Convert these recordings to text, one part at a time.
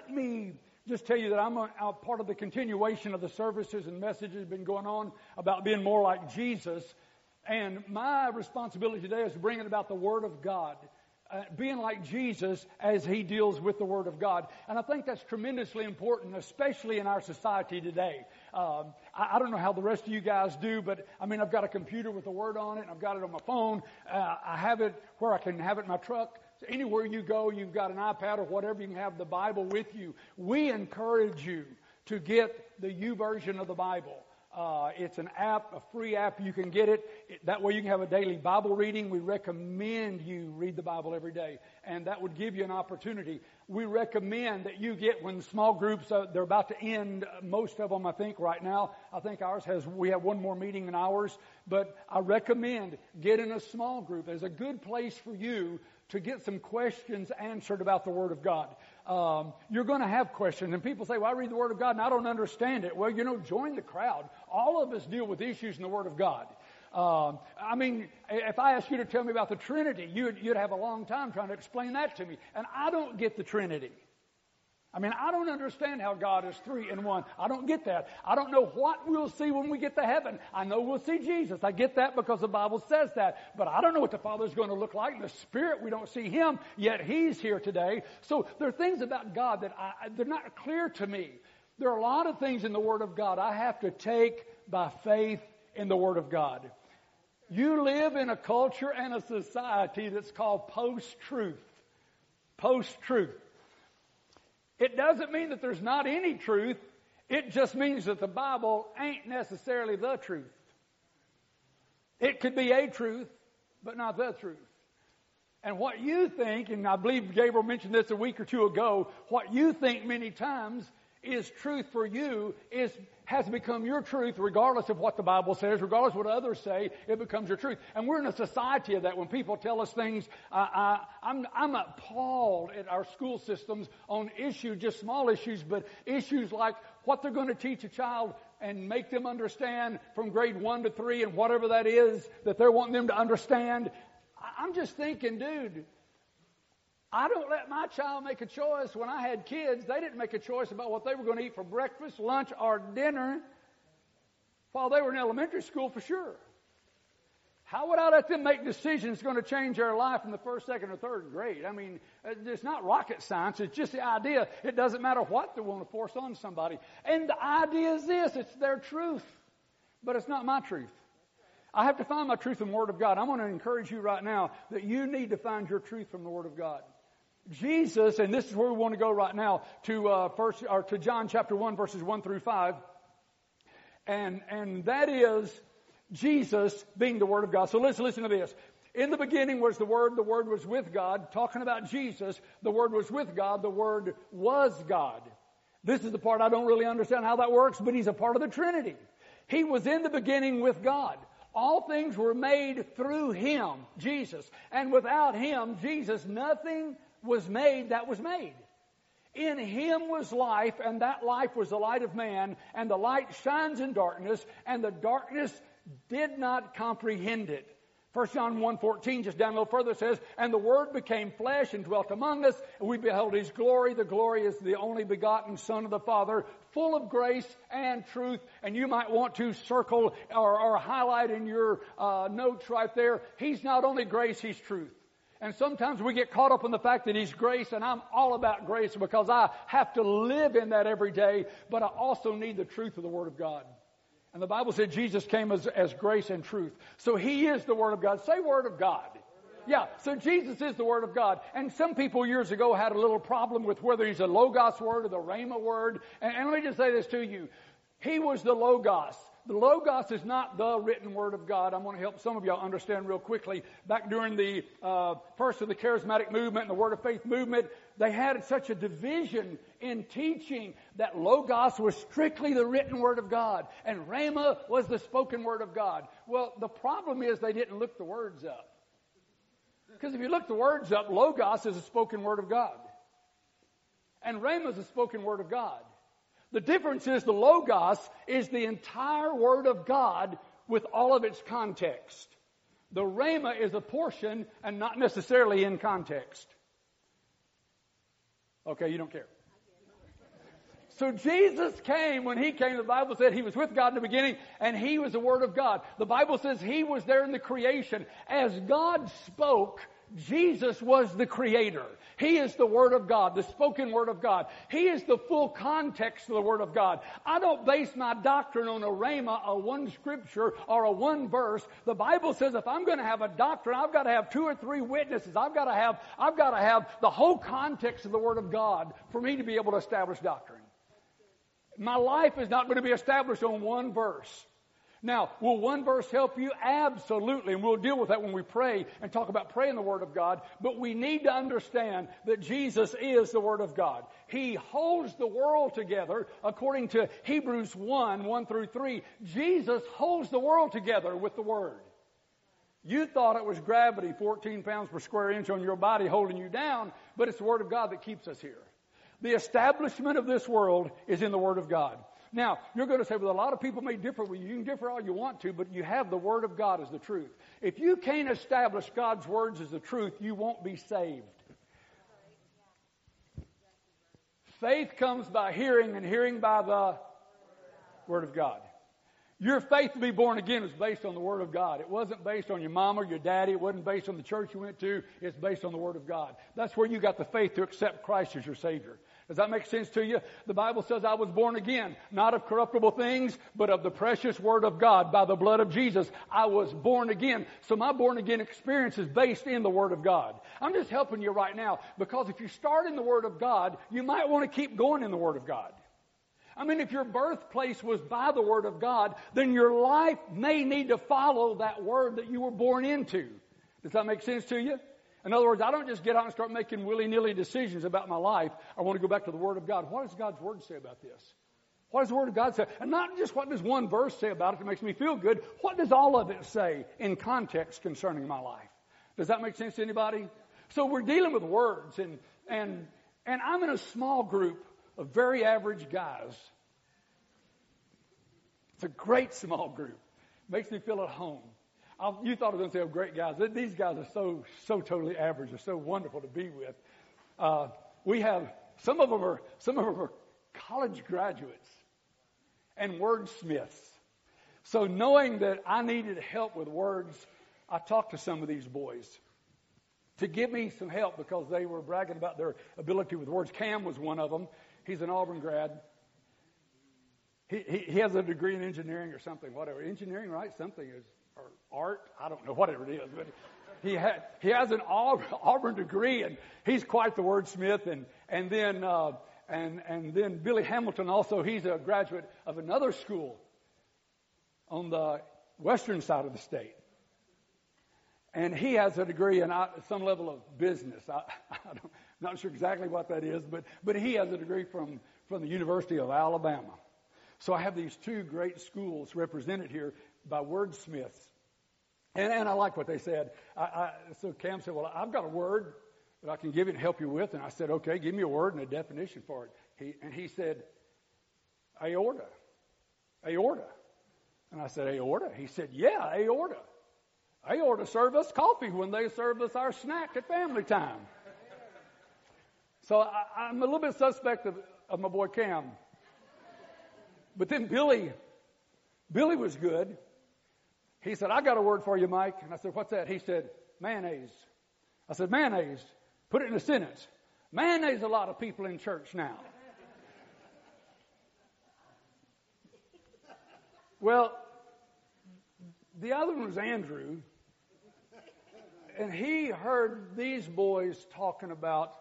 let me just tell you that I'm a, a part of the continuation of the services and messages been going on about being more like Jesus. And my responsibility today is bringing about the Word of God. Uh, being like Jesus as he deals with the Word of God. And I think that's tremendously important, especially in our society today. Um, I, I, don't know how the rest of you guys do, but I mean, I've got a computer with the Word on it, and I've got it on my phone. Uh, I have it where I can have it in my truck. So anywhere you go, you've got an iPad or whatever, you can have the Bible with you. We encourage you to get the YouVersion of the Bible. Uh, it's an app, a free app. You can get it. That way you can have a daily Bible reading. We recommend you read the Bible every day. And that would give you an opportunity. We recommend that you get when small groups, uh, they're about to end, uh, most of them I think right now. I think ours has, we have one more meeting than ours. But I recommend get in a small group. There's a good place for you to get some questions answered about the Word of God. Um, you're going to have questions, and people say, "Well, I read the Word of God and I don't understand it." Well, you know, join the crowd. All of us deal with issues in the Word of God. Um, I mean, if I asked you to tell me about the Trinity, you'd, you'd have a long time trying to explain that to me, and I don't get the Trinity. I mean, I don't understand how God is three in one. I don't get that. I don't know what we'll see when we get to heaven. I know we'll see Jesus. I get that because the Bible says that. But I don't know what the Father's going to look like. The Spirit, we don't see Him, yet He's here today. So there are things about God that I, they're not clear to me. There are a lot of things in the Word of God I have to take by faith in the Word of God. You live in a culture and a society that's called post-truth. Post-truth. It doesn't mean that there's not any truth. It just means that the Bible ain't necessarily the truth. It could be a truth, but not the truth. And what you think, and I believe Gabriel mentioned this a week or two ago, what you think many times is truth for you is has become your truth regardless of what the Bible says, regardless of what others say, it becomes your truth. And we're in a society of that. When people tell us things, uh, I, I'm, I'm appalled at our school systems on issues, just small issues, but issues like what they're going to teach a child and make them understand from grade one to three and whatever that is that they're wanting them to understand. I'm just thinking, dude, I don't let my child make a choice. When I had kids, they didn't make a choice about what they were going to eat for breakfast, lunch, or dinner while they were in elementary school for sure. How would I let them make decisions going to change their life in the first, second, or third grade? I mean, uh, it's not rocket science. It's just the idea. It doesn't matter what they want to force on somebody. And the idea is this. It's their truth. But it's not my truth. I have to find my truth in the Word of God. I want to encourage you right now that you need to find your truth from the Word of God. Jesus, and this is where we want to go right now to uh, first or to John chapter one verses one through five, and and that is Jesus being the Word of God. So let's listen to this. In the beginning was the Word, the Word was with God. Talking about Jesus, the Word was with God, the Word was God. This is the part I don't really understand how that works, but He's a part of the Trinity. He was in the beginning with God. All things were made through Him, Jesus. And without Him, Jesus, nothing was made that was made. In him was life, and that life was the light of man, and the light shines in darkness, and the darkness did not comprehend it. 1 John 1.14, just down a little further, says, And the Word became flesh and dwelt among us, and we beheld His glory. The glory is the only begotten Son of the Father, full of grace and truth. And you might want to circle or, or highlight in your uh, notes right there, He's not only grace, He's truth. And sometimes we get caught up in the fact that He's grace and I'm all about grace because I have to live in that every day, but I also need the truth of the Word of God. And the Bible said Jesus came as, as grace and truth. So He is the Word of God. Say Word of God. Yeah, so Jesus is the Word of God. And some people years ago had a little problem with whether He's a Logos Word or the Rhema Word. And, and let me just say this to you. He was the Logos. The Logos is not the written Word of God. I'm going to help some of y'all understand real quickly. Back during the uh, first of the charismatic movement and the Word of Faith movement, they had such a division in teaching that Logos was strictly the written Word of God and Rhema was the spoken Word of God. Well, the problem is they didn't look the words up. Because if you look the words up, Logos is a spoken Word of God. And Rhema is a spoken Word of God. The difference is the Logos is the entire Word of God with all of its context. The Rhema is a portion and not necessarily in context. Okay, you don't care. So Jesus came when he came, the Bible said he was with God in the beginning and he was the Word of God. The Bible says he was there in the creation. As God spoke, Jesus was the creator. He is the Word of God, the spoken Word of God. He is the full context of the Word of God. I don't base my doctrine on a rhema, a one scripture, or a one verse. The Bible says if I'm going to have a doctrine, I've got to have two or three witnesses. I've got to have, I've got to have the whole context of the Word of God for me to be able to establish doctrine. My life is not going to be established on one verse. Now, will one verse help you? Absolutely. And we'll deal with that when we pray and talk about praying the Word of God. But we need to understand that Jesus is the Word of God. He holds the world together according to Hebrews 1, 1 through 3. Jesus holds the world together with the Word. You thought it was gravity, 14 pounds per square inch on your body holding you down, but it's the Word of God that keeps us here. The establishment of this world is in the Word of God. Now, you're going to say, well, a lot of people may differ with you. You can differ all you want to, but you have the Word of God as the truth. If you can't establish God's words as the truth, you won't be saved. Faith comes by hearing, and hearing by the Word of God. Your faith to be born again was based on the Word of God. It wasn't based on your mom or your daddy. It wasn't based on the church you went to. It's based on the Word of God. That's where you got the faith to accept Christ as your Savior. Does that make sense to you? The Bible says I was born again, not of corruptible things, but of the precious Word of God by the blood of Jesus. I was born again. So my born again experience is based in the Word of God. I'm just helping you right now because if you start in the Word of God, you might want to keep going in the Word of God. I mean, if your birthplace was by the Word of God, then your life may need to follow that Word that you were born into. Does that make sense to you? In other words, I don't just get out and start making willy-nilly decisions about my life. I want to go back to the Word of God. What does God's Word say about this? What does the Word of God say? And not just what does one verse say about it that makes me feel good. What does all of it say in context concerning my life? Does that make sense to anybody? So we're dealing with words and, and, and I'm in a small group of very average guys. It's a great small group. Makes me feel at home. I, you thought I was going to say, oh, great guys. These guys are so, so totally average. They're so wonderful to be with. Uh, we have, some of them are, some of them are college graduates and wordsmiths. So knowing that I needed help with words, I talked to some of these boys to give me some help because they were bragging about their ability with words. Cam was one of them. He's an Auburn grad. He, he, he has a degree in engineering or something, whatever. Engineering, right? Something is or art. I don't know, whatever it is, but he had, he has an Auburn degree and he's quite the wordsmith. And, and then, uh, and, and then Billy Hamilton also, he's a graduate of another school on the western side of the state. And he has a degree in uh, some level of business. I, I am not sure exactly what that is, but, but he has a degree from, from the University of Alabama. So I have these two great schools represented here by wordsmiths. And, and I like what they said. I, I, so Cam said, well, I've got a word that I can give you and help you with. And I said, okay, give me a word and a definition for it. He, and he said, aorta. Aorta. And I said, aorta? He said, yeah, aorta. Aorta serve us coffee when they serve us our snack at family time. So I, am a little bit suspect of, of my boy Cam. But then Billy, Billy was good. He said, I got a word for you, Mike. And I said, what's that? He said, mayonnaise. I said, mayonnaise. Put it in a sentence. Mayonnaise a lot of people in church now. well, the other one was Andrew. And he heard these boys talking about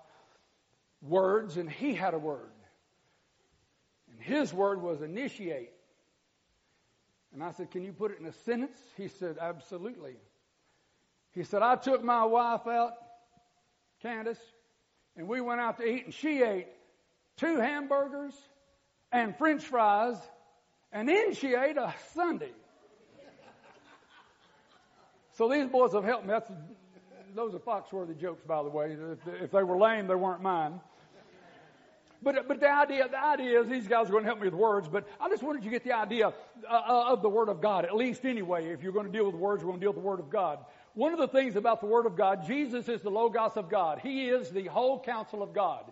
words, and he had a word. And his word was initiate. And I said, Can you put it in a sentence? He said, Absolutely. He said, I took my wife out, Candace, and we went out to eat, and she ate two hamburgers and french fries, and then she ate a sundae. So these boys have helped me. That's, those are Foxworthy jokes, by the way. If, if they were lame, they weren't mine. But, but the idea, the idea is these guys are going to help me with words, but I just wanted you to get the idea uh, uh, of the Word of God, at least anyway. If you're going to deal with words, we're going to deal with the Word of God. One of the things about the Word of God, Jesus is the Logos of God. He is the whole counsel of God.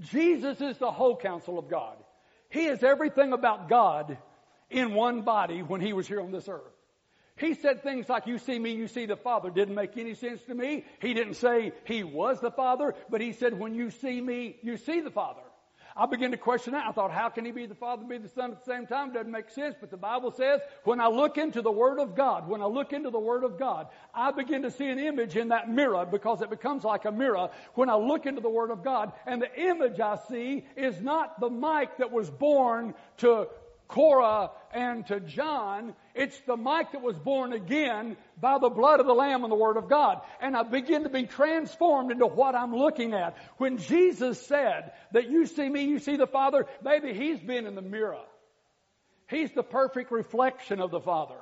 Jesus is the whole counsel of God. He is everything about God in one body when he was here on this earth. He said things like, you see me, you see the Father. Didn't make any sense to me. He didn't say he was the Father, but he said, when you see me, you see the Father. I began to question that. I thought, how can he be the Father and be the Son at the same time? Doesn't make sense. But the Bible says, when I look into the Word of God, when I look into the Word of God, I begin to see an image in that mirror because it becomes like a mirror when I look into the Word of God. And the image I see is not the Mike that was born to Cora and to John. It's the Mike that was born again by the blood of the Lamb and the Word of God. And I begin to be transformed into what I'm looking at. When Jesus said that you see me, you see the Father, maybe He's been in the mirror. He's the perfect reflection of the Father.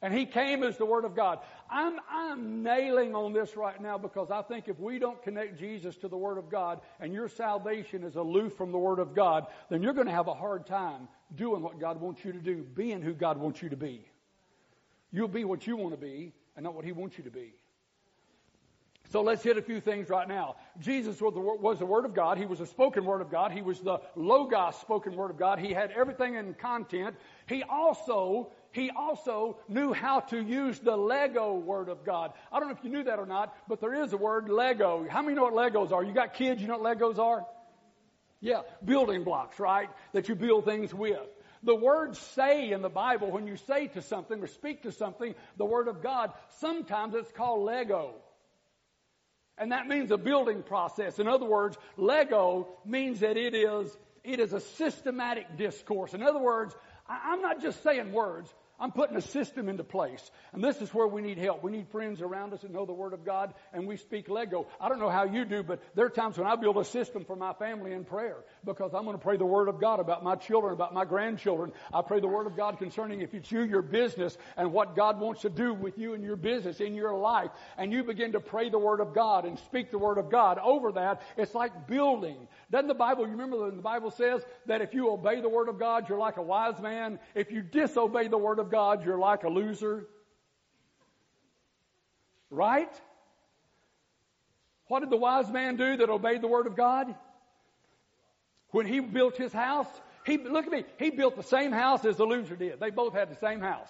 And He came as the Word of God. I'm, I'm nailing on this right now because I think if we don't connect Jesus to the Word of God and your salvation is aloof from the Word of God, then you're going to have a hard time doing what God wants you to do, being who God wants you to be. You'll be what you want to be and not what He wants you to be. So let's hit a few things right now. Jesus was the, was the, Word of God. He was a spoken Word of God. He was the Logos spoken Word of God. He had everything in content. He also, he also knew how to use the Lego Word of God. I don't know if you knew that or not, but there is a word Lego. How many know what Legos are? You got kids, you know what Legos are? Yeah, building blocks, right? That you build things with. The word say in the Bible, when you say to something or speak to something, the Word of God, sometimes it's called Lego. And that means a building process. In other words, Lego means that it is, it is a systematic discourse. In other words, I'm not just saying words. I'm putting a system into place. And this is where we need help. We need friends around us that know the Word of God and we speak Lego. I don't know how you do, but there are times when I build a system for my family in prayer because I'm going to pray the Word of God about my children, about my grandchildren. I pray the Word of God concerning if it's you, your business, and what God wants to do with you and your business, in your life. And you begin to pray the Word of God and speak the Word of God over that. It's like building. Doesn't the Bible, you remember the Bible says that if you obey the Word of God, you're like a wise man. If you disobey the Word of God, you're like a loser. Right? What did the wise man do that obeyed the word of God? When he built his house, he, look at me, he built the same house as the loser did. They both had the same house.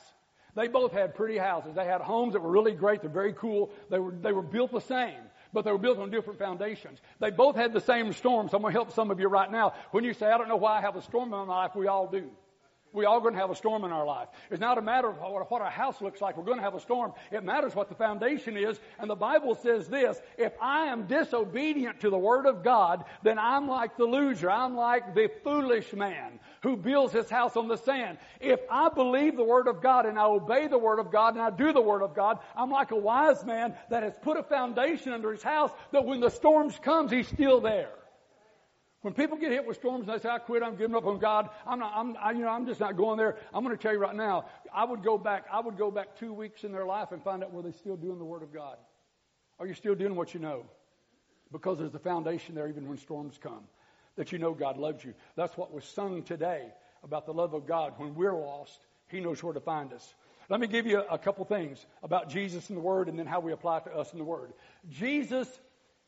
They both had pretty houses. They had homes that were really great. They're very cool. They were, they were built the same, but they were built on different foundations. They both had the same storms. I'm going to help some of you right now. When you say, I don't know why I have a storm in my life, we all do. We all going to have a storm in our life. It's not a matter of what our house looks like. We're going to have a storm. It matters what the foundation is. And the Bible says this, if I am disobedient to the Word of God, then I'm like the loser. I'm like the foolish man who builds his house on the sand. If I believe the Word of God and I obey the Word of God and I do the Word of God, I'm like a wise man that has put a foundation under his house that when the storms comes, he's still there. When people get hit with storms and they say, I quit, I'm giving up on God, I'm not, I'm, I, you know, I'm just not going there. I'm going to tell you right now, I would go back, I would go back two weeks in their life and find out were they still doing the Word of God? Are you still doing what you know? Because there's the foundation there even when storms come. That you know God loves you. That's what was sung today about the love of God. When we're lost, He knows where to find us. Let me give you a couple things about Jesus and the Word and then how we apply it to us in the Word. Jesus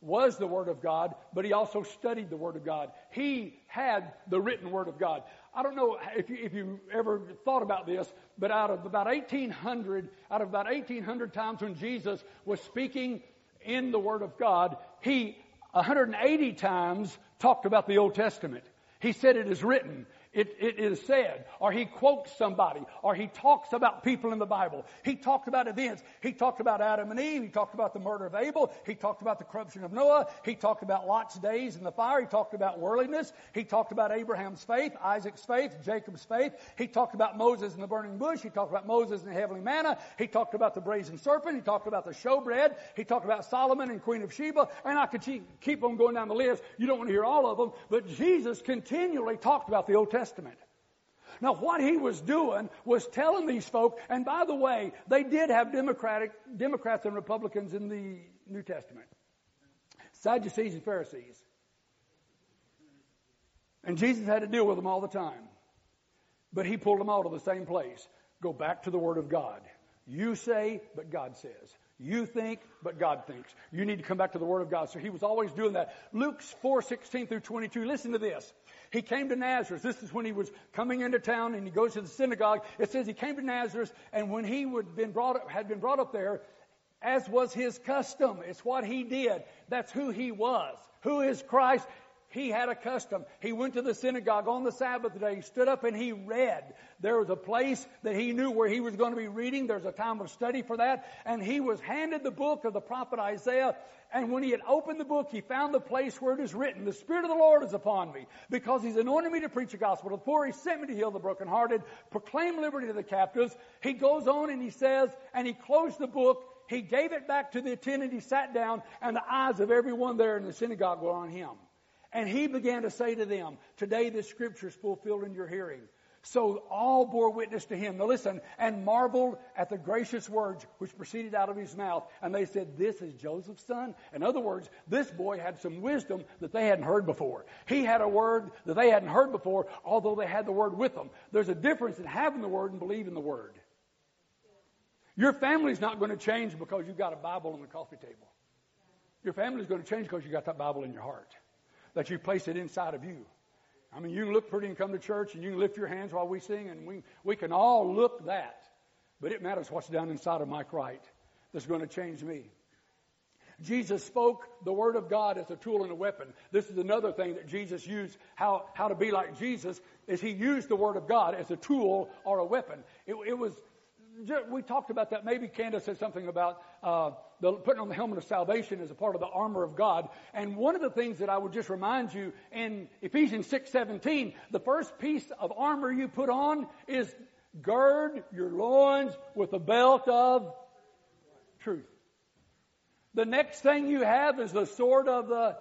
was the Word of God, but he also studied the Word of God. He had the written Word of God. I don't know if you, if you ever thought about this, but out of about 1800, out of about 1800 times when Jesus was speaking in the Word of God, he 180 times talked about the Old Testament. He said it is written. It, it is said, or he quotes somebody, or he talks about people in the Bible. He talked about events. He talked about Adam and Eve. He talked about the murder of Abel. He talked about the corruption of Noah. He talked about Lot's days in the fire. He talked about worldliness. He talked about Abraham's faith, Isaac's faith, Jacob's faith. He talked about Moses in the burning bush. He talked about Moses and the heavenly manna. He talked about the brazen serpent. He talked about the showbread. He talked about Solomon and Queen of Sheba. And I could keep on going down the list. You don't want to hear all of them, but Jesus continually talked about the Old Testament. Testament. Now, what he was doing was telling these folk, and by the way, they did have Democratic, Democrats and Republicans in the New Testament. Sadducees and Pharisees. And Jesus had to deal with them all the time. But he pulled them all to the same place. Go back to the Word of God. You say, but God says. You think, but God thinks. You need to come back to the Word of God. So he was always doing that. Luke 4, 16 through 22. Listen to this. He came to Nazareth. This is when he was coming into town and he goes to the synagogue. It says he came to Nazareth and when he would been brought up, had been brought up there, as was his custom, it's what he did. That's who he was. Who is Christ? He had a custom. He went to the synagogue on the Sabbath day. He stood up and he read. There was a place that he knew where he was going to be reading. There's a time of study for that. And he was handed the book of the prophet Isaiah. And when he had opened the book, he found the place where it is written, The Spirit of the Lord is upon me, because he's anointed me to preach the gospel to the poor. He sent me to heal the brokenhearted, proclaim liberty to the captives. He goes on and he says, and he closed the book. He gave it back to the attendant. He sat down, and the eyes of everyone there in the synagogue were on him. And he began to say to them, Today this scripture is fulfilled in your hearing. So all bore witness to him. Now listen, and marveled at the gracious words which proceeded out of his mouth. And they said, This is Joseph's son. In other words, this boy had some wisdom that they hadn't heard before. He had a word that they hadn't heard before, although they had the word with them. There's a difference in having the word and believing the word. Your family's not going to change because you've got a Bible on the coffee table. Your family's going to change because you got that Bible in your heart that you place it inside of you. I mean, you can look pretty and come to church and you can lift your hands while we sing and we, we can all look that. But it matters what's down inside of Mike Wright that's going to change me. Jesus spoke the Word of God as a tool and a weapon. This is another thing that Jesus used, how, how to be like Jesus, is He used the Word of God as a tool or a weapon. It, it was, we talked about that. Maybe Candace said something about uh, the, putting on the helmet of salvation as a part of the armor of God. And one of the things that I would just remind you in Ephesians 6:17, the first piece of armor you put on is gird your loins with a belt of truth. The next thing you have is the sword of the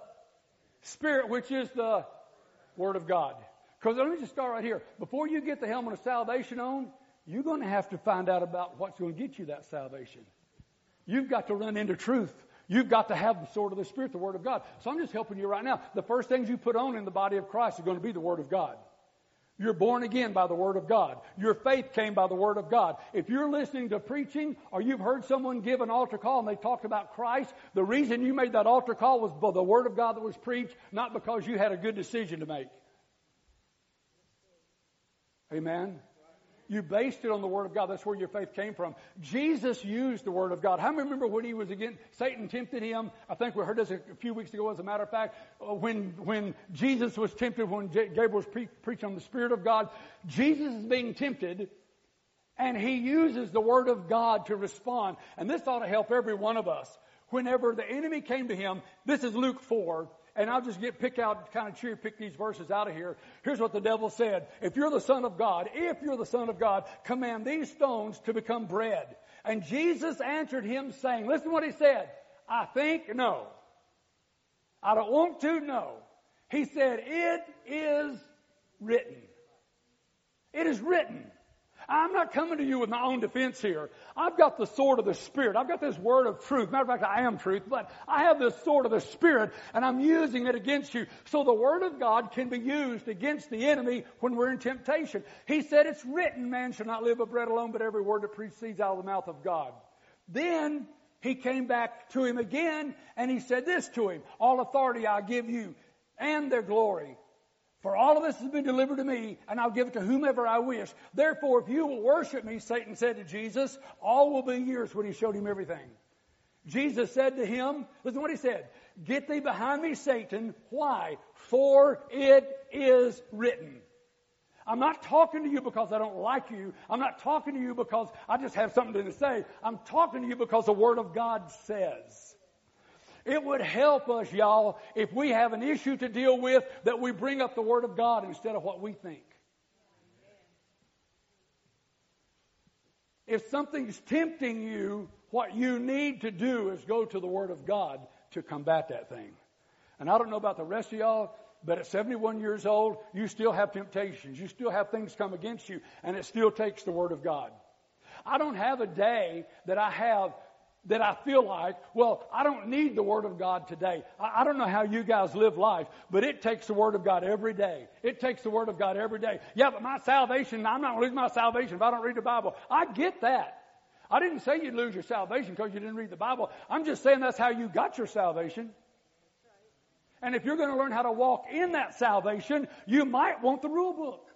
Spirit, which is the Word of God. Because let me just start right here. Before you get the helmet of salvation on, you're going to have to find out about what's going to get you that salvation. You've got to run into truth. You've got to have the sword of the Spirit, the Word of God. So I'm just helping you right now. The first things you put on in the body of Christ are going to be the Word of God. You're born again by the Word of God. Your faith came by the Word of God. If you're listening to preaching or you've heard someone give an altar call and they talked about Christ, the reason you made that altar call was by the Word of God that was preached, not because you had a good decision to make. Amen. You based it on the Word of God. That's where your faith came from. Jesus used the Word of God. How many remember when he was again, Satan tempted him? I think we heard this a few weeks ago, as a matter of fact. Uh, when, when Jesus was tempted, when Gabriel was pre- preaching on the Spirit of God, Jesus is being tempted, and he uses the Word of God to respond. And this ought to help every one of us. Whenever the enemy came to him, this is Luke 4, and I'll just get pick out, kind of cherry pick these verses out of here. Here's what the devil said. If you're the son of God, if you're the son of God, command these stones to become bread. And Jesus answered him saying, listen what he said. I think no. I don't want to know. He said, it is written. It is written. I'm not coming to you with my own defense here. I've got the sword of the Spirit. I've got this word of truth. Matter of fact, I am truth, but I have this sword of the Spirit and I'm using it against you. So the word of God can be used against the enemy when we're in temptation. He said it's written, man shall not live by bread alone, but every word that proceeds out of the mouth of God. Then he came back to him again and he said this to him, all authority I give you and their glory for all of this has been delivered to me, and I'll give it to whomever I wish. Therefore, if you will worship me, Satan said to Jesus, all will be yours when he showed him everything. Jesus said to him, listen to what he said, Get thee behind me, Satan. Why? For it is written. I'm not talking to you because I don't like you. I'm not talking to you because I just have something to say. I'm talking to you because the Word of God says. It would help us, y'all, if we have an issue to deal with that we bring up the Word of God instead of what we think. If something's tempting you, what you need to do is go to the Word of God to combat that thing. And I don't know about the rest of y'all, but at 71 years old, you still have temptations. You still have things come against you, and it still takes the Word of God. I don't have a day that I have that I feel like, well, I don't need the Word of God today. I, I, don't know how you guys live life, but it takes the Word of God every day. It takes the Word of God every day. Yeah, but my salvation, I'm not going to lose my salvation if I don't read the Bible. I get that. I didn't say you'd lose your salvation because you didn't read the Bible. I'm just saying that's how you got your salvation. And if you're going to learn how to walk in that salvation, you might want the rule book.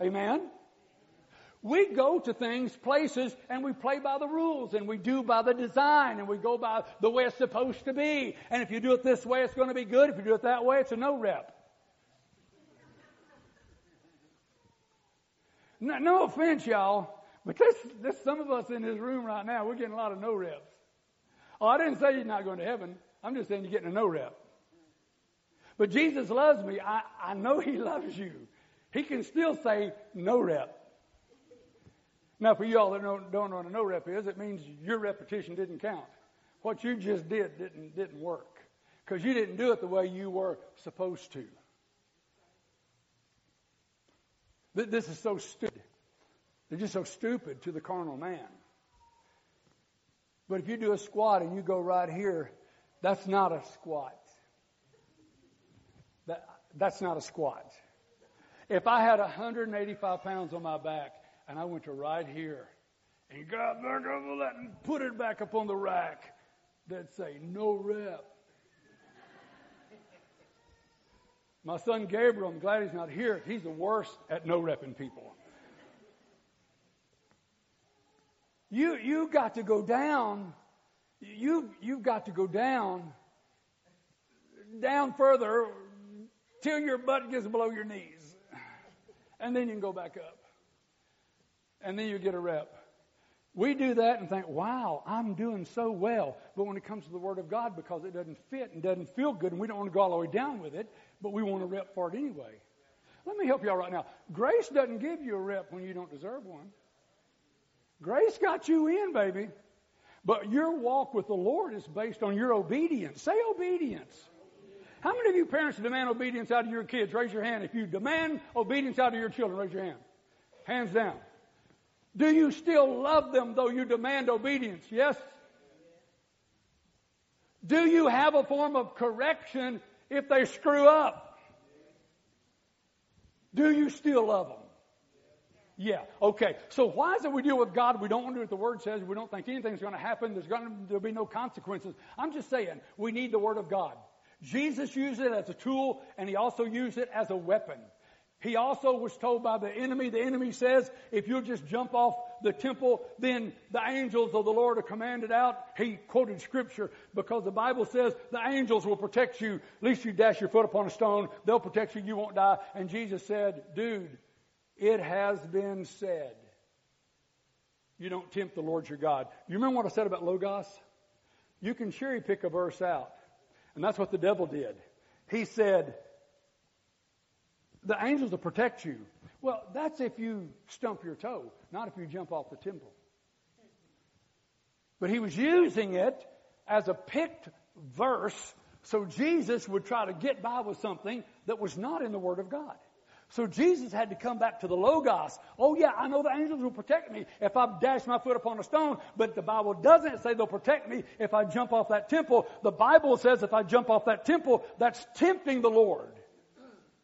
Amen? We go to things, places, and we play by the rules, and we do by the design, and we go by the way it's supposed to be. And if you do it this way, it's going to be good. If you do it that way, it's a no rep. No, no offense, y'all, but there's, some of us in this room right now, we're getting a lot of no reps. Oh, I didn't say you're not going to heaven. I'm just saying you're getting a no rep. But Jesus loves me. I, I know He loves you. He can still say no rep. Now, for you all that don't, don't know what a no rep is, it means your repetition didn't count. What you just did didn't, didn't work. Because you didn't do it the way you were supposed to. This is so stupid. They're just so stupid to the carnal man. But if you do a squat and you go right here, that's not a squat. That, that's not a squat. If I had 185 pounds on my back and I went to right here and got back over that and put it back up on the rack, they'd say, no rep. My son Gabriel, I'm glad he's not here. He's the worst at no repping people. You, you got to go down. You, you've got to go down, down further till your butt gets below your knees. And then you can go back up. And then you get a rep. We do that and think, wow, I'm doing so well. But when it comes to the Word of God, because it doesn't fit and doesn't feel good, and we don't want to go all the way down with it, but we want to rep for it anyway. Let me help you all right now. Grace doesn't give you a rep when you don't deserve one. Grace got you in, baby. But your walk with the Lord is based on your obedience. Say obedience. How many of you parents demand obedience out of your kids? Raise your hand. If you demand obedience out of your children, raise your hand. Hands down. Do you still love them though you demand obedience? Yes? Do you have a form of correction if they screw up? Do you still love them? Yeah. Okay. So why is it we deal with God? We don't want to do what the Word says. We don't think anything's going to happen. There's going to there'll be no consequences. I'm just saying we need the Word of God. Jesus used it as a tool, and He also used it as a weapon. He also was told by the enemy, the enemy says, if you'll just jump off the temple, then the angels of the Lord are commanded out. He quoted scripture because the Bible says the angels will protect you. At least you dash your foot upon a stone, they'll protect you, you won't die. And Jesus said, dude, it has been said. You don't tempt the Lord your God. You remember what I said about Logos? You can cherry pick a verse out. And that's what the devil did. He said, the angels will protect you. Well, that's if you stump your toe, not if you jump off the temple. But he was using it as a picked verse so Jesus would try to get by with something that was not in the Word of God. So Jesus had to come back to the Logos. Oh yeah, I know the angels will protect me if I dash my foot upon a stone, but the Bible doesn't say they'll protect me if I jump off that temple. The Bible says if I jump off that temple, that's tempting the Lord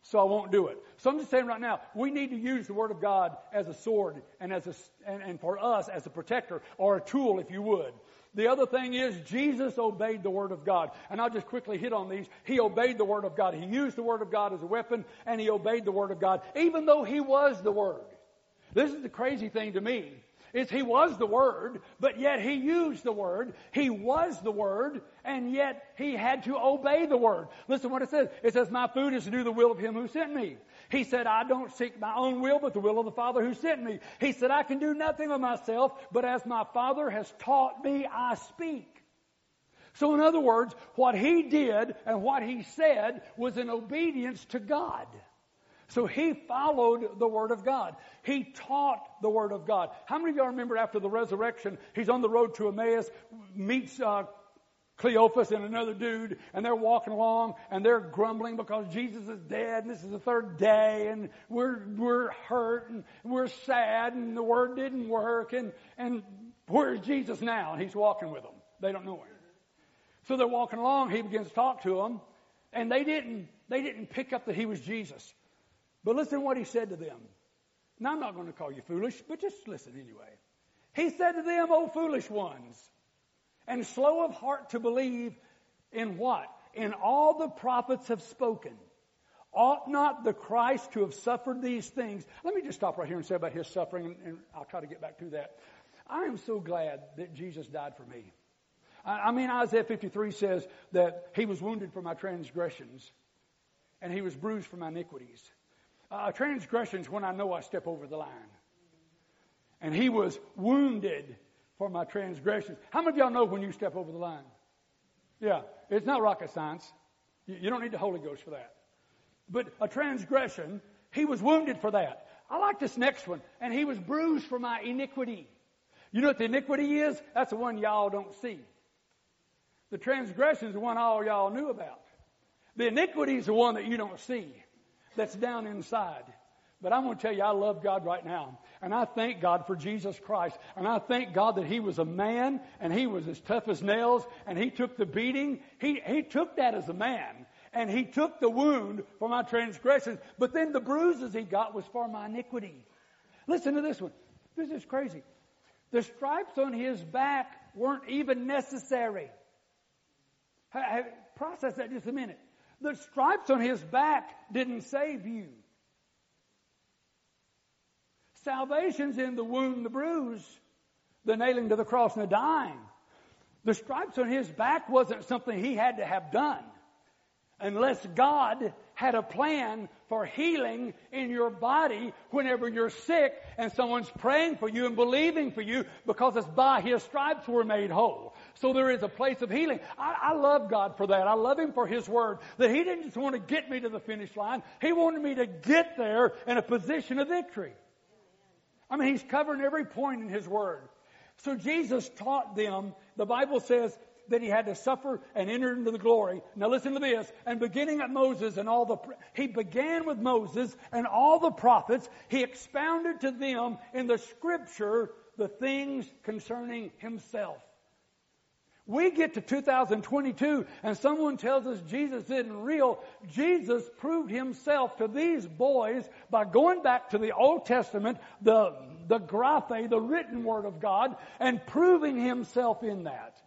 so I won't do it. So I'm just saying right now, we need to use the Word of God as a sword and as a, and, and for us as a protector or a tool, if you would. The other thing is Jesus obeyed the Word of God. And I'll just quickly hit on these. He obeyed the Word of God. He used the Word of God as a weapon and he obeyed the Word of God, even though he was the Word. This is the crazy thing to me is he was the Word, but yet he used the Word. He was the Word, and yet he had to obey the Word. Listen what it says. It says, my food is to do the will of him who sent me. He said, I don't seek my own will, but the will of the Father who sent me. He said, I can do nothing of myself, but as my Father has taught me, I speak. So in other words, what he did and what he said was in obedience to God. So he followed the Word of God. He taught the Word of God. How many of y'all remember after the resurrection, he's on the road to Emmaus, meets uh, Cleophas and another dude, and they're walking along and they're grumbling because Jesus is dead and this is the third day and we're, we're hurt and we're sad and the word didn't work and, and where's Jesus now? And he's walking with them. They don't know him. So they're walking along. He begins to talk to them and they didn't, they didn't pick up that he was Jesus. But listen what he said to them. Now, I'm not going to call you foolish, but just listen anyway. He said to them, O foolish ones, and slow of heart to believe in what? In all the prophets have spoken. Ought not the Christ to have suffered these things? Let me just stop right here and say about his suffering, and, I'll try to get back to that. I am so glad that Jesus died for me. I mean, Isaiah 53 says that he was wounded for my transgressions, and he was bruised for my iniquities. Uh, transgressions when I know I step over the line. And he was wounded for my transgressions. How many of y'all know when you step over the line? Yeah, it's not rocket science. You, don't need the Holy Ghost for that. But a transgression, he was wounded for that. I like this next one. And he was bruised for my iniquity. You know what the iniquity is? That's the one y'all don't see. The transgression is the one all y'all knew about. The iniquity is the one that you don't see. That's down inside. But I'm going to tell you, I love God right now. And I thank God for Jesus Christ. And I thank God that He was a man and He was as tough as nails and He took the beating. He, he took that as a man and He took the wound for my transgressions. But then the bruises He got was for my iniquity. Listen to this one. This is crazy. The stripes on His back weren't even necessary. Process that just a minute. The stripes on His back didn't save you. Salvation's in the wound, the bruise, the nailing to the cross and the dying. The stripes on his back wasn't something he had to have done. Unless God had a plan for healing in your body whenever you're sick and someone's praying for you and believing for you because it's by his stripes we're made whole. So there is a place of healing. I, I love God for that. I love him for his word that he didn't just want to get me to the finish line. He wanted me to get there in a position of victory. I mean, he's covering every point in his word. So Jesus taught them, the Bible says that he had to suffer and enter into the glory. Now listen to this. And beginning at Moses and all the, he began with Moses and all the prophets. He expounded to them in the scripture the things concerning himself. We get to 2022 and someone tells us Jesus isn't real. Jesus proved himself to these boys by going back to the Old Testament, the, the graphe, the written word of God, and proving himself in that.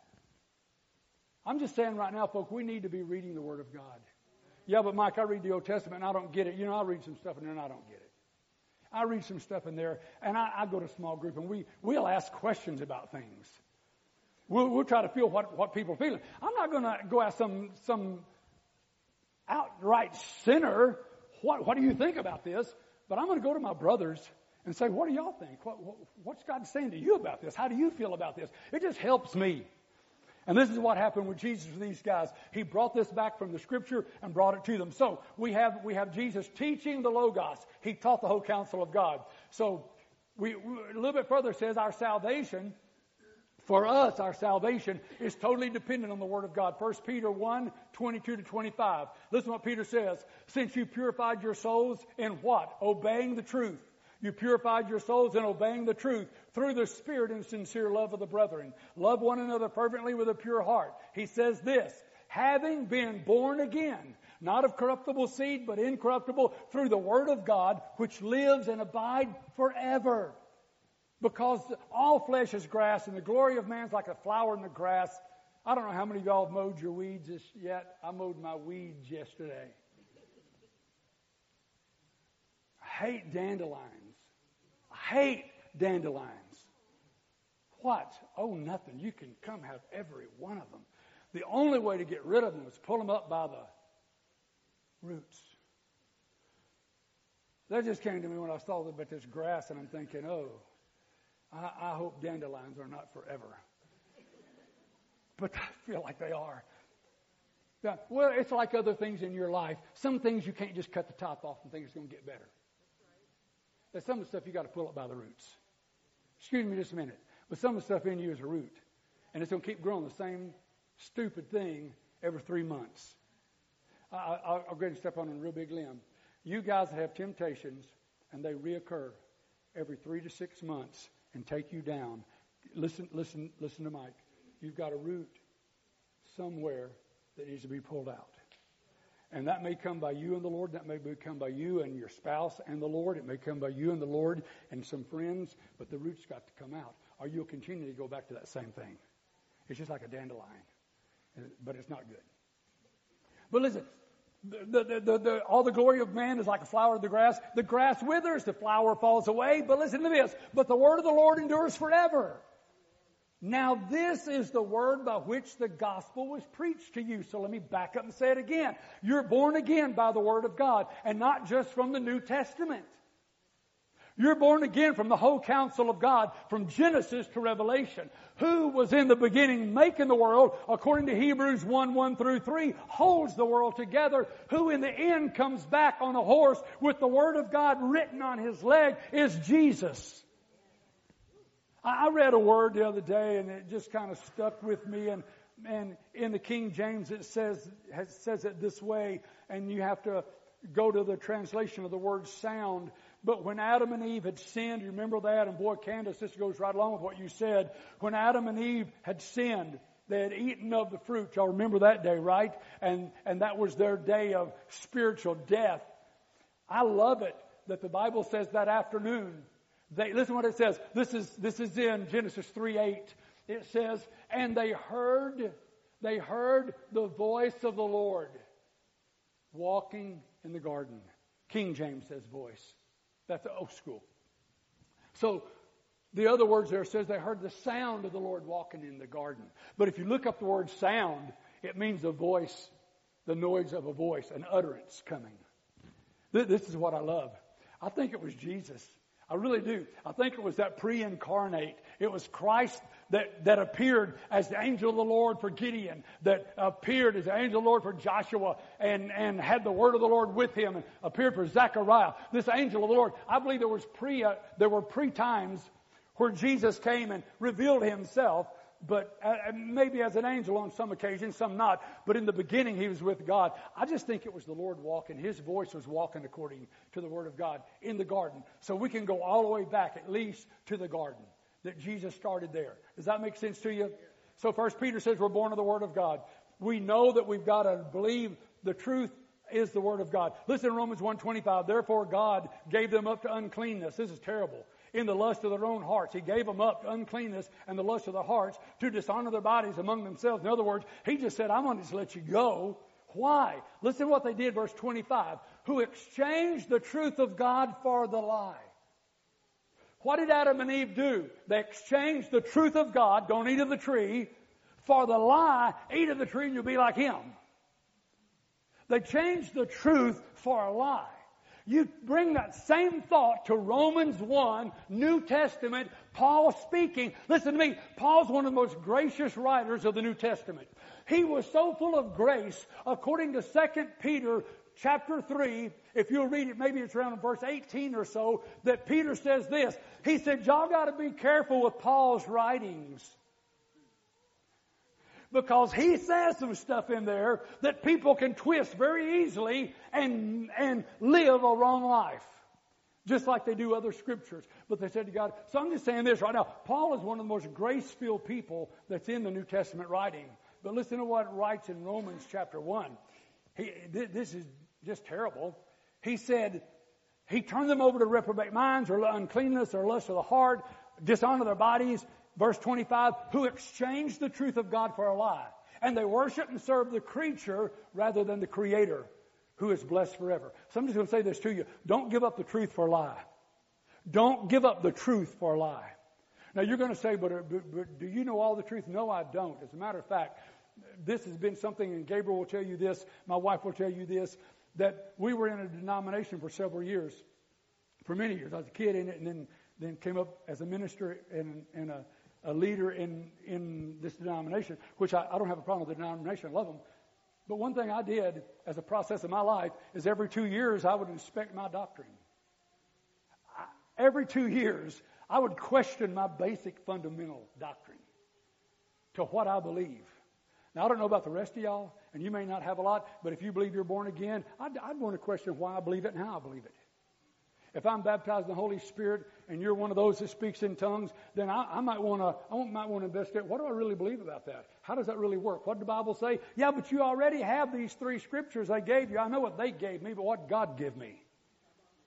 I'm just saying right now, folks, we need to be reading the Word of God. Yeah, but Mike, I read the Old Testament and I don't get it. You know, I read some stuff in there and I don't get it. I read some stuff in there and I, I go to small group and we, we'll ask questions about things. We'll, we'll try to feel what, what people are feeling. I'm not going to go ask some, some outright sinner, what, what do you think about this? But I'm going to go to my brothers and say, what do y'all think? What, what, what's God saying to you about this? How do you feel about this? It just helps me. And this is what happened with Jesus with these guys. He brought this back from the scripture and brought it to them. So we have, we have Jesus teaching the Logos. He taught the whole counsel of God. So we, a little bit further says our salvation for us, our salvation is totally dependent on the Word of God. 1 Peter 1, 22 to 25. Listen to what Peter says. Since you purified your souls in what? Obeying the truth. You purified your souls in obeying the truth through the Spirit and sincere love of the brethren. Love one another fervently with a pure heart. He says this, having been born again, not of corruptible seed, but incorruptible, through the Word of God, which lives and abides forever. Because all flesh is grass, and the glory of man's like a flower in the grass. I don't know how many of y'all have mowed your weeds yet. I mowed my weeds yesterday. I hate dandelions. I hate dandelions. What? Oh, nothing. You can come have every one of them. The only way to get rid of them is pull them up by the roots. That just came to me when I saw about this grass, and I'm thinking, oh, I, I hope dandelions are not forever. But I feel like they are. Yeah, well, it's like other things in your life. Some things you can't just cut the top off and think it's going to get better. There's some of the stuff you got to pull up by the roots. Excuse me just a minute. But some of the stuff in you is a root. And it's going to keep growing the same stupid thing every three months. I, will go ahead and step on a real big limb. You guys have temptations and they reoccur every three to six months, and take you down. Listen, listen, listen to Mike. You've got a root somewhere that needs to be pulled out. And that may come by you and the Lord. That may come by you and your spouse and the Lord. It may come by you and the Lord and some friends, but the root's got to come out. or you'll continually go back to that same thing. It's just like a dandelion, but it's not good. But listen, the, the, the, all the glory of man is like a flower of the grass. The grass withers, the flower falls away. But listen to this. But the word of the Lord endures forever. Now this is the word by which the gospel was preached to you. So let me back up and say it again. You're born again by the word of God and not just from the New Testament. You're born again from the whole counsel of God, from Genesis to Revelation. Who was in the beginning making the world, according to Hebrews 1, 1 through 3, holds the world together. Who in the end comes back on a horse with the Word of God written on his leg is Jesus. I read a word the other day and it just kind of stuck with me and, and in the King James it says, it says it this way and you have to go to the translation of the word sound but when Adam and Eve had sinned, you remember that? And boy, Candace, this goes right along with what you said. When Adam and Eve had sinned, they had eaten of the fruit. Y'all remember that day, right? And, and that was their day of spiritual death. I love it that the Bible says that afternoon. They, listen what it says. This is, this is in Genesis 3 8. It says, and they heard, they heard the voice of the Lord walking in the garden. King James says voice. That's the old school. So the other words there says they heard the sound of the Lord walking in the garden. But if you look up the word sound, it means a voice, the noise of a voice, an utterance coming. This is what I love. I think it was Jesus I really do. I think it was that pre-incarnate. It was Christ that, that appeared as the angel of the Lord for Gideon, that appeared as the angel of the Lord for Joshua and, and had the word of the Lord with him and appeared for Zechariah. This angel of the Lord, I believe there was pre, uh, there were pre-times where Jesus came and revealed himself but uh, maybe as an angel on some occasions, some not. But in the beginning, he was with God. I just think it was the Lord walking. His voice was walking according to the Word of God in the garden. So we can go all the way back, at least, to the garden that Jesus started there. Does that make sense to you? So First Peter says we're born of the Word of God. We know that we've got to believe the truth is the Word of God. Listen to Romans 1.25. Therefore God gave them up to uncleanness. This is terrible in the lust of their own hearts. He gave them up to uncleanness and the lust of their hearts to dishonor their bodies among themselves. In other words, he just said, I'm going to just let you go. Why? Listen to what they did, verse 25. Who exchanged the truth of God for the lie. What did Adam and Eve do? They exchanged the truth of God, don't eat of the tree, for the lie, eat of the tree and you'll be like him. They changed the truth for a lie. You bring that same thought to Romans 1, New Testament, Paul speaking. Listen to me. Paul's one of the most gracious writers of the New Testament. He was so full of grace, according to 2 Peter chapter 3, if you'll read it, maybe it's around verse 18 or so, that Peter says this. He said, y'all gotta be careful with Paul's writings because he says some stuff in there that people can twist very easily and, and live a wrong life. Just like they do other scriptures. But they said to God, so I'm just saying this right now. Paul is one of the most grace-filled people that's in the New Testament writing. But listen to what it writes in Romans chapter 1. He, this is just terrible. He said, he turned them over to reprobate minds or uncleanness or lust of the heart, dishonor their bodies, verse 25, who exchanged the truth of God for a lie. And they worship and serve the creature rather than the creator who is blessed forever. So I'm just going to say this to you. Don't give up the truth for a lie. Don't give up the truth for a lie. Now you're going to say, but, uh, but, but do you know all the truth? No, I don't. As a matter of fact, this has been something, and Gabriel will tell you this, my wife will tell you this, that we were in a denomination for several years, for many years. I was a kid in it, and then, then came up as a minister in, in a a leader in, in this denomination, which I, I don't have a problem with the denomination. I love them. But one thing I did as a process of my life is every two years I would inspect my doctrine. I, every two years I would question my basic fundamental doctrine to what I believe. Now I don't know about the rest of y'all, and you may not have a lot, but if you believe you're born again, I'd, I'd want to question why I believe it and how I believe it. If I'm baptized in the Holy Spirit and you're one of those that speaks in tongues, then I, I might want to I might want to investigate. What do I really believe about that? How does that really work? What did the Bible say? Yeah, but you already have these three scriptures I gave you. I know what they gave me, but what God gave me?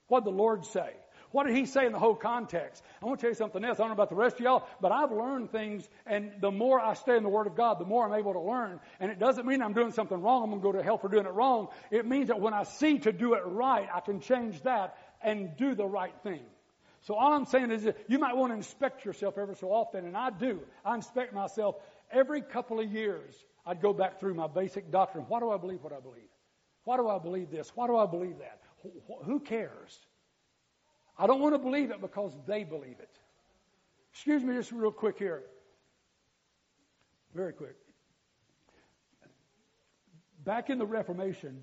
What did the Lord say? What did he say in the whole context? I want to tell you something else. I don't know about the rest of y'all, but I've learned things, and the more I stay in the Word of God, the more I'm able to learn. And it doesn't mean I'm doing something wrong. I'm going to go to hell for doing it wrong. It means that when I see to do it right, I can change that and do the right thing. So all I'm saying is that you might want to inspect yourself every so often, and I do. I inspect myself every couple of years. I'd go back through my basic doctrine. Why do I believe what I believe? Why do I believe this? Why do I believe that? Who cares? I don't want to believe it because they believe it. Excuse me just real quick here. Very quick. Back in the Reformation,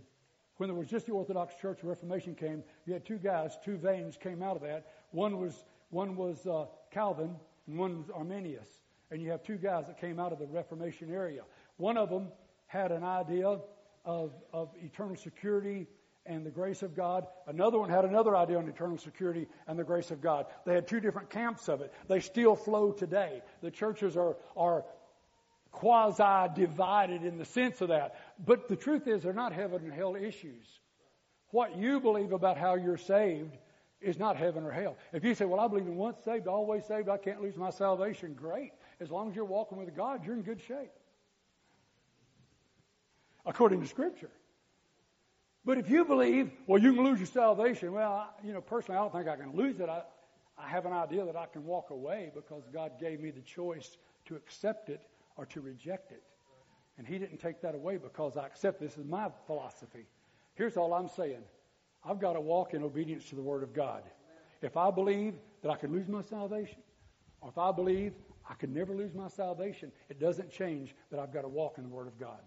when there was just the Orthodox Church, the Reformation came, you had two guys, two veins came out of that. One was, one was uh, Calvin and one was Arminius. And you have two guys that came out of the Reformation area. One of them had an idea of, of eternal security and the grace of God. Another one had another idea on eternal security and the grace of God. They had two different camps of it. They still flow today. The churches are, are quasi divided in the sense of that. But the truth is, they're not heaven and hell issues. What you believe about how you're saved is not heaven or hell. If you say, Well, I believe in once saved, always saved, I can't lose my salvation, great. As long as you're walking with God, you're in good shape according to Scripture. But if you believe, well, you can lose your salvation, well, I, you know, personally, I don't think I can lose it. I, I have an idea that I can walk away because God gave me the choice to accept it or to reject it. And He didn't take that away because I accept this is my philosophy. Here's all I'm saying I've got to walk in obedience to the Word of God. If I believe that I can lose my salvation, or if I believe I can never lose my salvation, it doesn't change that I've got to walk in the Word of God.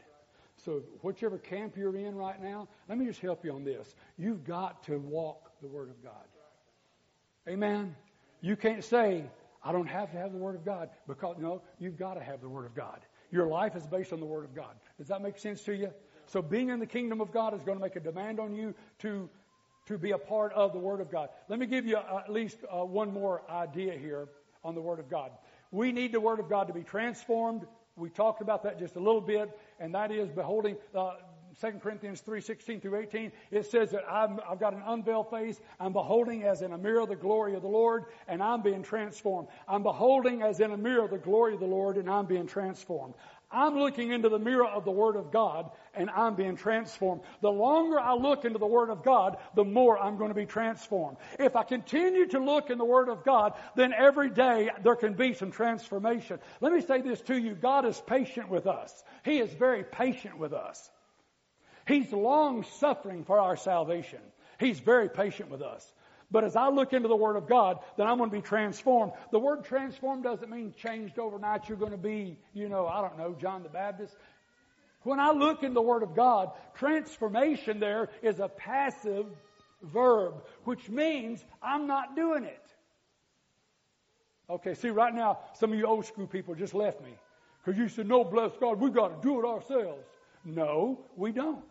So, whichever camp you're in right now, let me just help you on this. You've got to walk the Word of God. Amen. You can't say, I don't have to have the Word of God, because, no, you've got to have the Word of God. Your life is based on the Word of God. Does that make sense to you? So, being in the kingdom of God is going to make a demand on you to, to be a part of the Word of God. Let me give you at least uh, one more idea here on the Word of God. We need the Word of God to be transformed. We talked about that just a little bit and that is beholding uh, 2 Corinthians 3, 16 through 18, it says that i have got an unveiled face. I'm beholding as in a mirror the glory of the Lord, and I'm being transformed. I'm beholding as in a mirror the glory of the Lord, and I'm being transformed. I'm looking into the mirror of the Word of God and I'm being transformed. The longer I look into the Word of God, the more I'm going to be transformed. If I continue to look in the Word of God, then every day there can be some transformation. Let me say this to you. God is patient with us. He is very patient with us. He's long suffering for our salvation. He's very patient with us. But as I look into the Word of God, then I'm going to be transformed. The word transformed doesn't mean changed overnight. You're going to be, you know, I don't know, John the Baptist. When I look in the Word of God, transformation there is a passive verb, which means I'm not doing it. Okay, see, right now, some of you old school people just left me. Because you said, no, bless God, we've got to do it ourselves. No, we don't.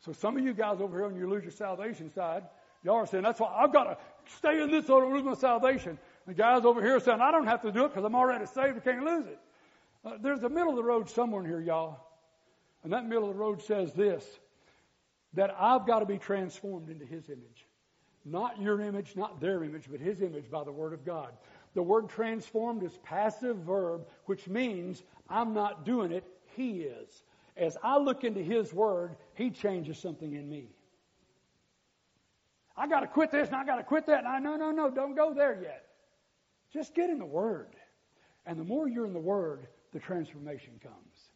So some of you guys over here on your lose your salvation side, Y'all are saying, that's why I've got to stay in this don't lose my salvation. The guys over here saying, I don't have to do it because I'm already saved. I can't lose it. Uh, there's a middle of the road somewhere in here, y'all. And that middle of the road says this, that I've got to be transformed into His image. Not your image, not their image, but His image by the Word of God. The word transformed is passive verb, which means I'm not doing it, He is. As I look into His Word, He changes something in me. I got to quit this and I got to quit that. And I, no, no, no, don't go there yet. Just get in the Word. And the more you're in the Word, the transformation comes.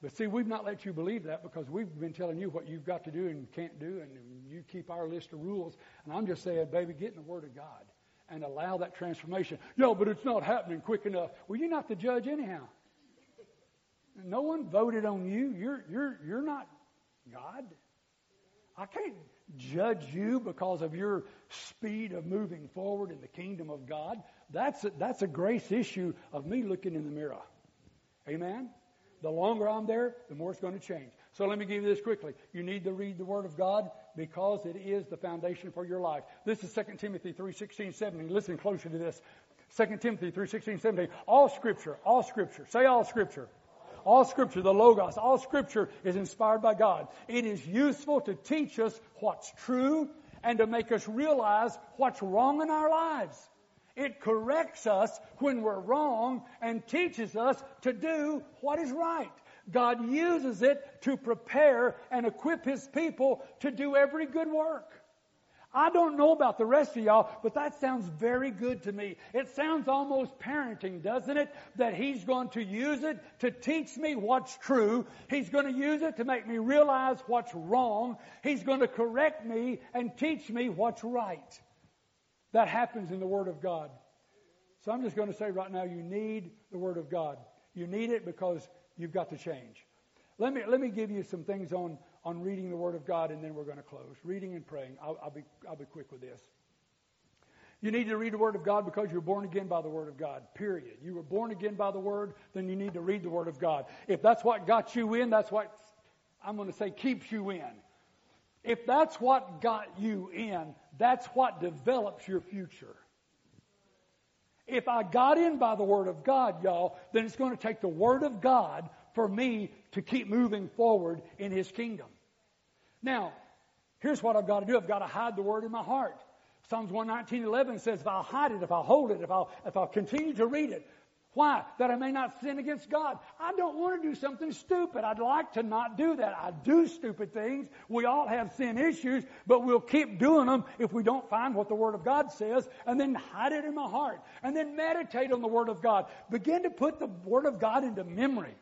But see, we've not let you believe that because we've been telling you what you've got to do and can't do, and you keep our list of rules. And I'm just saying, baby, get in the Word of God and allow that transformation. No, but it's not happening quick enough. Well, you're not the judge anyhow. No one voted on you. You're, you're, you're not God. I can't judge you because of your speed of moving forward in the kingdom of God. That's a, that's a grace issue of me looking in the mirror. Amen? The longer I'm there, the more it's going to change. So let me give you this quickly. You need to read the Word of God because it is the foundation for your life. This is 2 Timothy 3, 16, 17. Listen closer to this. 2 Timothy 3, 16, 17. All scripture, all scripture. Say all scripture all scripture, the Logos, all scripture is inspired by God. It is useful to teach us what's true and to make us realize what's wrong in our lives. It corrects us when we're wrong and teaches us to do what is right. God uses it to prepare and equip His people to do every good work. I don't know about the rest of y'all, but that sounds very good to me. It sounds almost parenting, doesn't it? That He's going to use it to teach me what's true. He's going to use it to make me realize what's wrong. He's going to correct me and teach me what's right. That happens in the Word of God. So I'm just going to say right now, you need the Word of God. You need it because you've got to change. Let me, let me give you some things on, on reading the Word of God, and then we're going to close. Reading and praying. I'll, I'll, be, I'll be quick with this. You need to read the Word of God because you were born again by the Word of God, period. You were born again by the Word, then you need to read the Word of God. If that's what got you in, that's what I'm going to say keeps you in. If that's what got you in, that's what develops your future. If I got in by the Word of God, y'all, then it's going to take the Word of God for me to keep moving forward in His kingdom. Now, here's what I've got to do. I've got to hide the word in my heart. Psalms 119.11 says, if I'll hide it, if I'll hold it, if I'll, if I'll continue to read it. Why? That I may not sin against God. I don't want to do something stupid. I'd like to not do that. I do stupid things. We all have sin issues, but we'll keep doing them if we don't find what the Word of God says, and then hide it in my heart. And then meditate on the Word of God. Begin to put the Word of God into memory.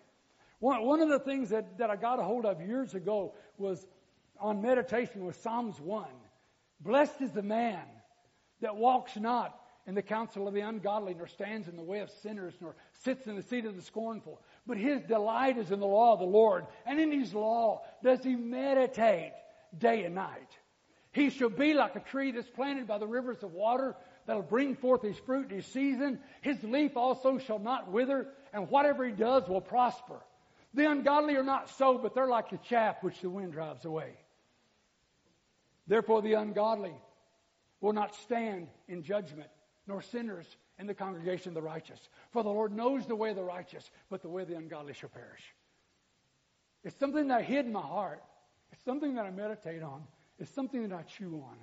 One, one of the things that, that I got a hold of years ago was on meditation was Psalms 1. Blessed is the man that walks not in the counsel of the ungodly, nor stands in the way of sinners, nor sits in the seat of the scornful. But his delight is in the law of the Lord, and in his law does he meditate day and night. He shall be like a tree that's planted by the rivers of water, that'll bring forth his fruit in his season. His leaf also shall not wither, and whatever he does will prosper. The ungodly are not so, but they're like the chaff which the wind drives away. Therefore, the ungodly will not stand in judgment, nor sinners in the congregation of the righteous. For the Lord knows the way of the righteous, but the way of the ungodly shall perish. It's something that I hid in my heart. It's something that I meditate on. It's something that I chew on.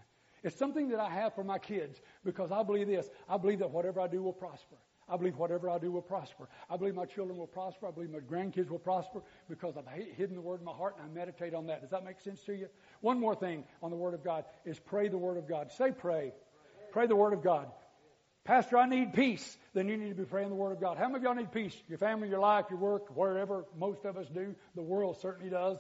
It's something that I have for my kids because I believe this. I believe that whatever I do will prosper. I believe whatever I do will prosper. I believe my children will prosper. I believe my grandkids will prosper because I've hidden the Word in my heart and I meditate on that. Does that make sense to you? One more thing on the Word of God is pray the Word of God. Say pray. Pray the Word of God. Pastor, I need peace. Then you need to be praying the Word of God. How many of y'all need peace? Your family, your life, your work, wherever. Most of us do. The world certainly does.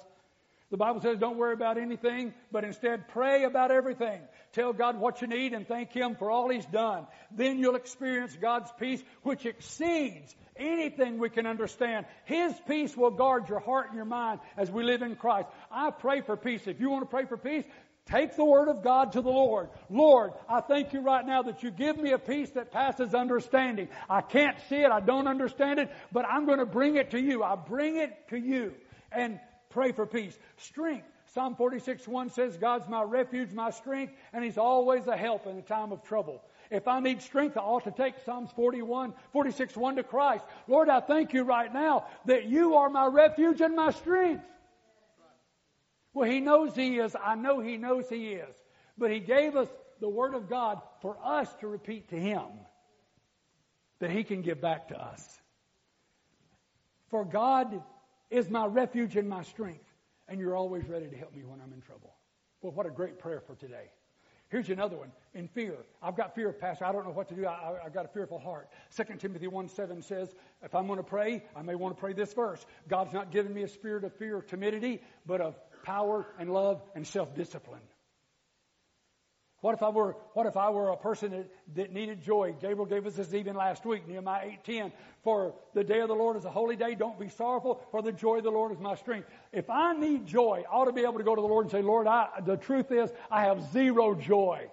The Bible says don't worry about anything, but instead pray about everything. Tell God what you need and thank Him for all He's done. Then you'll experience God's peace, which exceeds anything we can understand. His peace will guard your heart and your mind as we live in Christ. I pray for peace. If you want to pray for peace, Take the Word of God to the Lord. Lord, I thank you right now that you give me a peace that passes understanding. I can't see it, I don't understand it, but I'm going to bring it to you. I bring it to you. And Pray for peace. Strength. Psalm 46 1 says, God's my refuge, my strength, and He's always a help in a time of trouble. If I need strength, I ought to take Psalms 41, 46 1 to Christ. Lord, I thank you right now that you are my refuge and my strength. Well, He knows He is. I know He knows He is. But He gave us the Word of God for us to repeat to Him that He can give back to us. For God is my refuge and my strength, and you're always ready to help me when I'm in trouble. Well, what a great prayer for today. Here's another one. In fear. I've got fear, Pastor. I don't know what to do. I, have got a fearful heart. 2 Timothy 1 7 says, if I'm going to pray, I may want to pray this verse. God's not given me a spirit of fear or timidity, but of power and love and self discipline. What if I were, what if I were a person that, that needed joy? Gabriel gave us this even last week, Nehemiah 8.10. For the day of the Lord is a holy day. Don't be sorrowful, for the joy of the Lord is my strength. If I need joy, I ought to be able to go to the Lord and say, Lord, I, the truth is, I have zero joy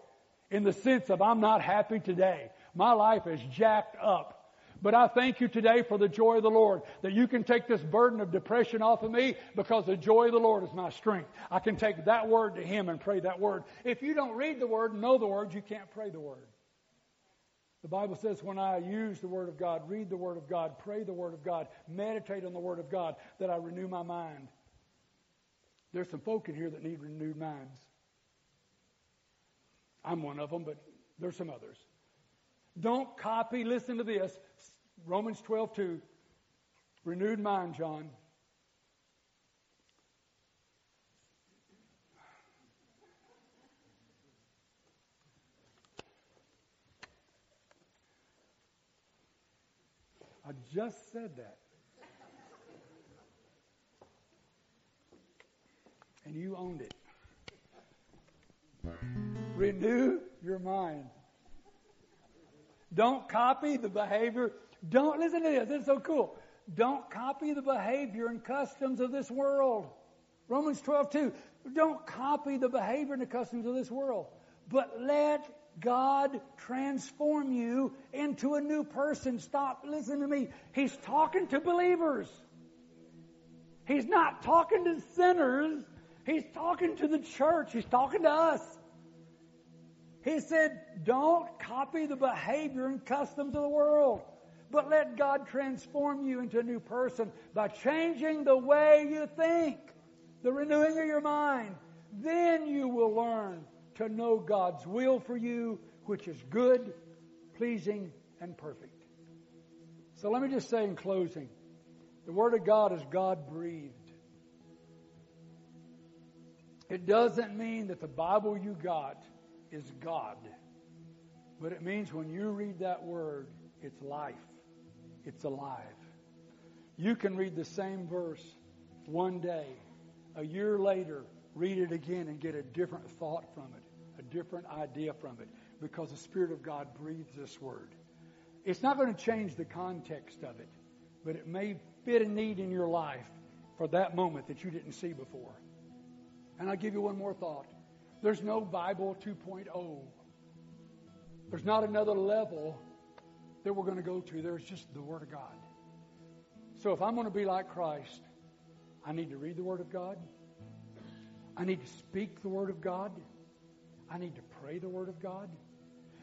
in the sense of I'm not happy today. My life is jacked up. But I thank you today for the joy of the Lord, that you can take this burden of depression off of me because the joy of the Lord is my strength. I can take that word to Him and pray that word. If you don't read the word and know the word, you can't pray the word. The Bible says when I use the Word of God, read the Word of God, pray the Word of God, meditate on the Word of God, that I renew my mind. There's some folk in here that need renewed minds. I'm one of them, but there's some others. Don't copy, listen to this. Romans 12, 2. Renewed mind, John. I just said that. And you owned it. Renew your mind. Don't copy the behavior. Don't listen to this. This is so cool. Don't copy the behavior and customs of this world. Romans 12, 2. Don't copy the behavior and the customs of this world, but let God transform you into a new person. Stop, listen to me. He's talking to believers. He's not talking to sinners. He's talking to the church. He's talking to us. He said, don't copy the behavior and customs of the world, but let God transform you into a new person by changing the way you think, the renewing of your mind. Then you will learn to know God's will for you, which is good, pleasing, and perfect. So let me just say in closing, the Word of God is God breathed. It doesn't mean that the Bible you got is God. But it means when you read that word, it's life. It's alive. You can read the same verse one day, a year later, read it again and get a different thought from it, a different idea from it, because the Spirit of God breathes this word. It's not going to change the context of it, but it may fit a need in your life for that moment that you didn't see before. And I'll give you one more thought. There's no Bible 2.0. There's not another level that we're going to go to. There's just the Word of God. So if I'm going to be like Christ, I need to read the Word of God. I need to speak the Word of God. I need to pray the Word of God.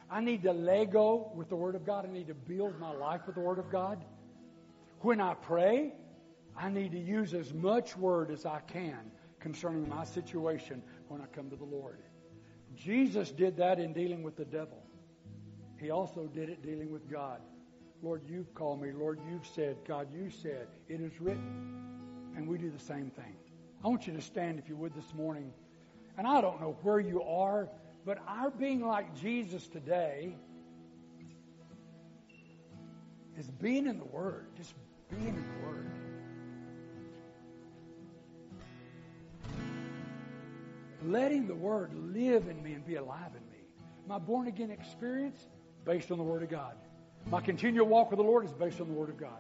I need to Lego with the Word of God. I need to build my life with the Word of God. When I pray, I need to use as much Word as I can concerning my situation when I come to the Lord. Jesus did that in dealing with the devil. He also did it dealing with God. Lord, you've called me. Lord, you've said. God, you said. It is written. And we do the same thing. I want you to stand, if you would, this morning. And I don't know where you are, but our being like Jesus today is being in the Word. Just being in the Word. Letting the Word live in me and be alive in me. My born again experience based on the Word of God. My continual walk with the Lord is based on the Word of God.